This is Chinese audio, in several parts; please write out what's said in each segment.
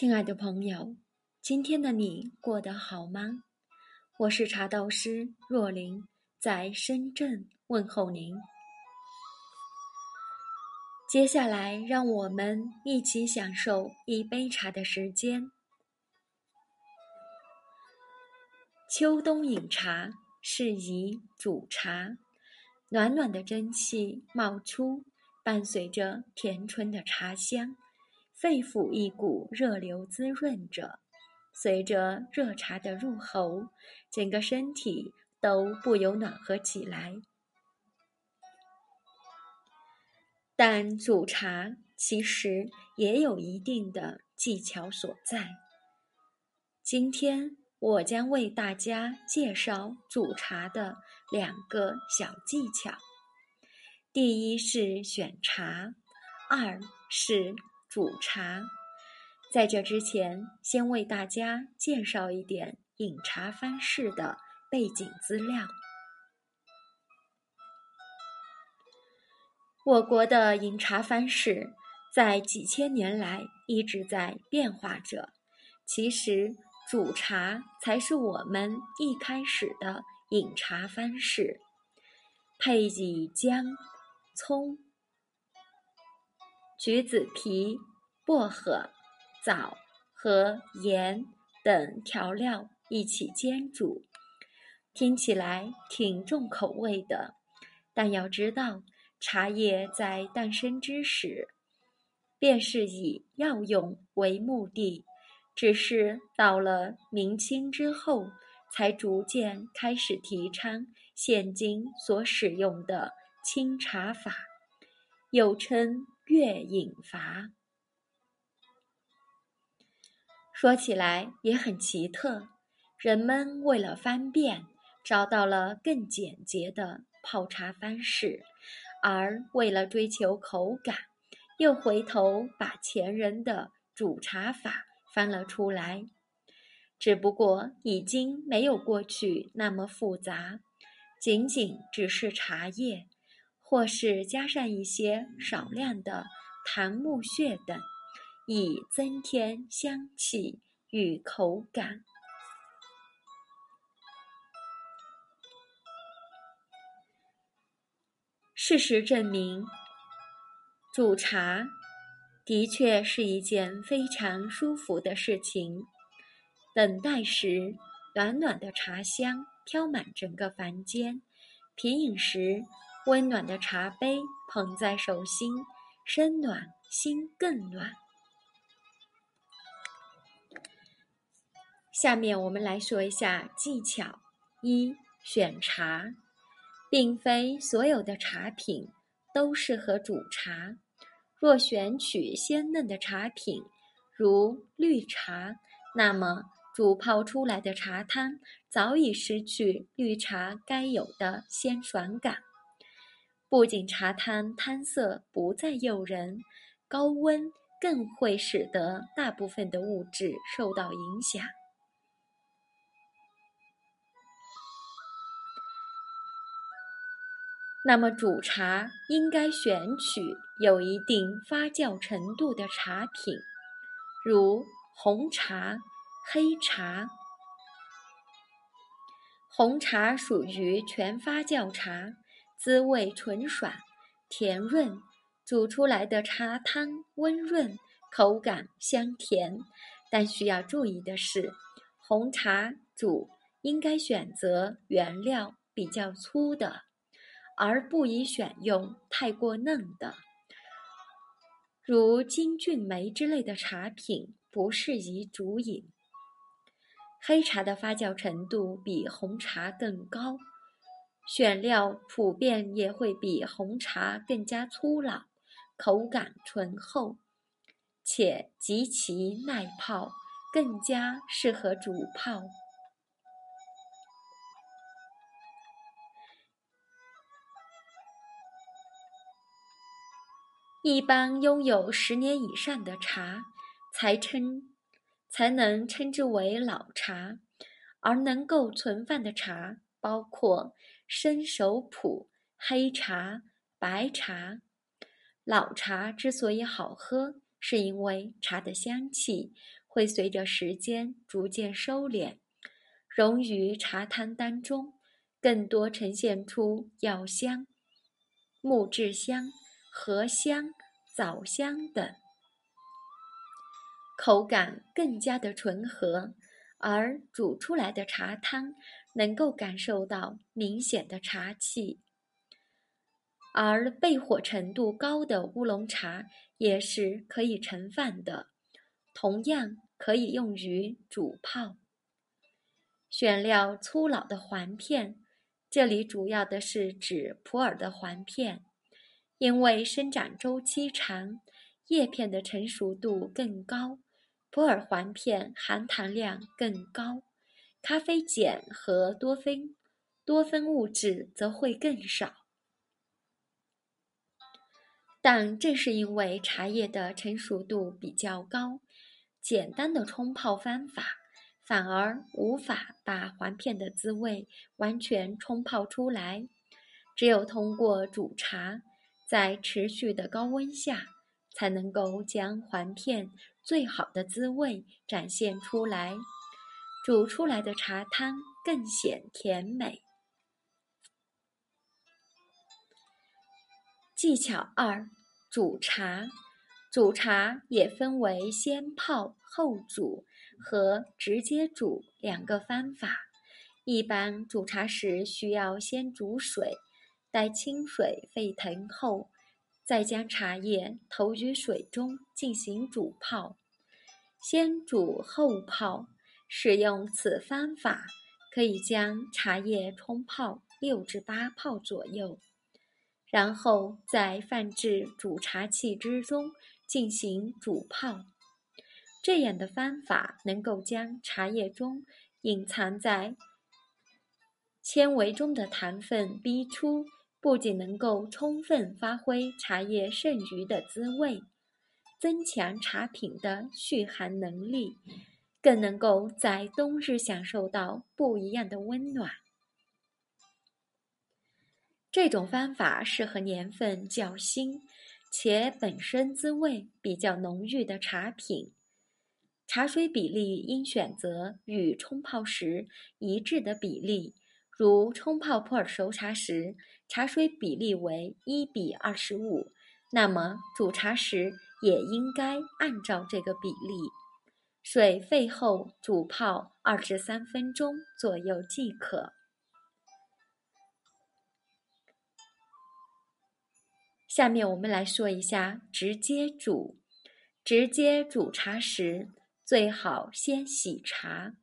亲爱的朋友，今天的你过得好吗？我是茶道师若琳，在深圳问候您。接下来，让我们一起享受一杯茶的时间。秋冬饮茶，适宜煮茶。暖暖的蒸汽冒出，伴随着甜醇的茶香。肺腑一股热流滋润着，随着热茶的入喉，整个身体都不由暖和起来。但煮茶其实也有一定的技巧所在。今天我将为大家介绍煮茶的两个小技巧：第一是选茶，二是。煮茶，在这之前，先为大家介绍一点饮茶方式的背景资料。我国的饮茶方式在几千年来一直在变化着，其实煮茶才是我们一开始的饮茶方式。配以姜、葱。橘子皮、薄荷、枣和盐等调料一起煎煮，听起来挺重口味的。但要知道，茶叶在诞生之时，便是以药用为目的，只是到了明清之后，才逐渐开始提倡现今所使用的清茶法，又称。月饮法说起来也很奇特，人们为了方便，找到了更简洁的泡茶方式，而为了追求口感，又回头把前人的煮茶法翻了出来。只不过已经没有过去那么复杂，仅仅只是茶叶。或是加上一些少量的檀木屑等，以增添香气与口感。事实证明，煮茶的确是一件非常舒服的事情。等待时，暖暖的茶香飘满整个房间；品饮时，温暖的茶杯捧在手心，身暖心更暖。下面我们来说一下技巧：一、选茶，并非所有的茶品都适合煮茶。若选取鲜嫩的茶品，如绿茶，那么煮泡出来的茶汤早已失去绿茶该有的鲜爽感。不仅茶汤汤色不再诱人，高温更会使得大部分的物质受到影响。那么煮茶应该选取有一定发酵程度的茶品，如红茶、黑茶。红茶属于全发酵茶。滋味纯爽、甜润，煮出来的茶汤温润，口感香甜。但需要注意的是，红茶煮应该选择原料比较粗的，而不宜选用太过嫩的，如金骏眉之类的茶品不适宜煮饮。黑茶的发酵程度比红茶更高。选料普遍也会比红茶更加粗老，口感醇厚，且极其耐泡，更加适合煮泡。一般拥有十年以上的茶，才称才能称之为老茶，而能够存放的茶包括。伸手普、黑茶、白茶，老茶之所以好喝，是因为茶的香气会随着时间逐渐收敛，溶于茶汤当中，更多呈现出药香、木质香、荷香、枣香等，口感更加的醇和。而煮出来的茶汤能够感受到明显的茶气，而焙火程度高的乌龙茶也是可以盛饭的，同样可以用于煮泡。选料粗老的环片，这里主要的是指普洱的环片，因为生长周期长，叶片的成熟度更高。普洱环片含糖量更高，咖啡碱和多酚多酚物质则会更少。但正是因为茶叶的成熟度比较高，简单的冲泡方法反而无法把环片的滋味完全冲泡出来。只有通过煮茶，在持续的高温下，才能够将环片。最好的滋味展现出来，煮出来的茶汤更显甜美。技巧二：煮茶。煮茶也分为先泡后煮和直接煮两个方法。一般煮茶时需要先煮水，待清水沸腾后。再将茶叶投于水中进行煮泡，先煮后泡。使用此方法，可以将茶叶冲泡六至八泡左右，然后再放至煮茶器之中进行煮泡。这样的方法能够将茶叶中隐藏在纤维中的糖分逼出。不仅能够充分发挥茶叶剩余的滋味，增强茶品的续航能力，更能够在冬日享受到不一样的温暖。这种方法适合年份较新且本身滋味比较浓郁的茶品。茶水比例应选择与冲泡时一致的比例，如冲泡普洱熟茶时。茶水比例为一比二十五，那么煮茶时也应该按照这个比例。水沸后煮泡二至三分钟左右即可。下面我们来说一下直接煮。直接煮茶时，最好先洗茶，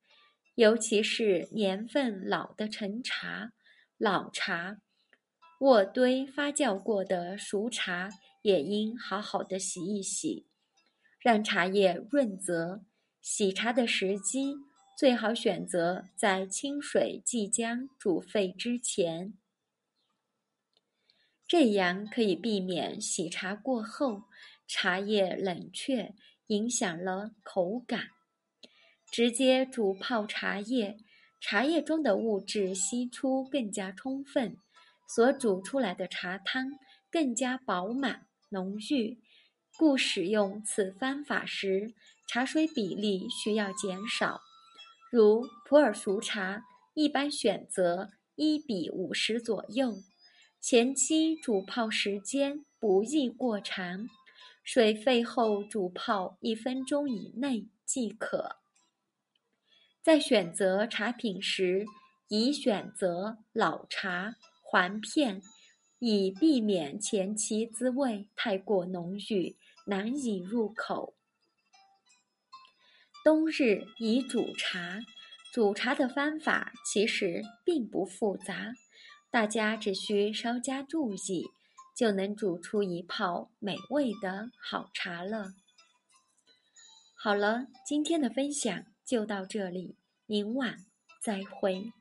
尤其是年份老的陈茶、老茶。渥堆发酵过的熟茶也应好好的洗一洗，让茶叶润泽。洗茶的时机最好选择在清水即将煮沸之前，这样可以避免洗茶过后茶叶冷却，影响了口感。直接煮泡茶叶，茶叶中的物质析出更加充分。所煮出来的茶汤更加饱满浓郁，故使用此方法时，茶水比例需要减少。如普洱熟茶，一般选择一比五十左右。前期煮泡时间不宜过长，水沸后煮泡一分钟以内即可。在选择茶品时，宜选择老茶。环片，以避免前期滋味太过浓郁，难以入口。冬日宜煮茶，煮茶的方法其实并不复杂，大家只需稍加注意，就能煮出一泡美味的好茶了。好了，今天的分享就到这里，明晚再会。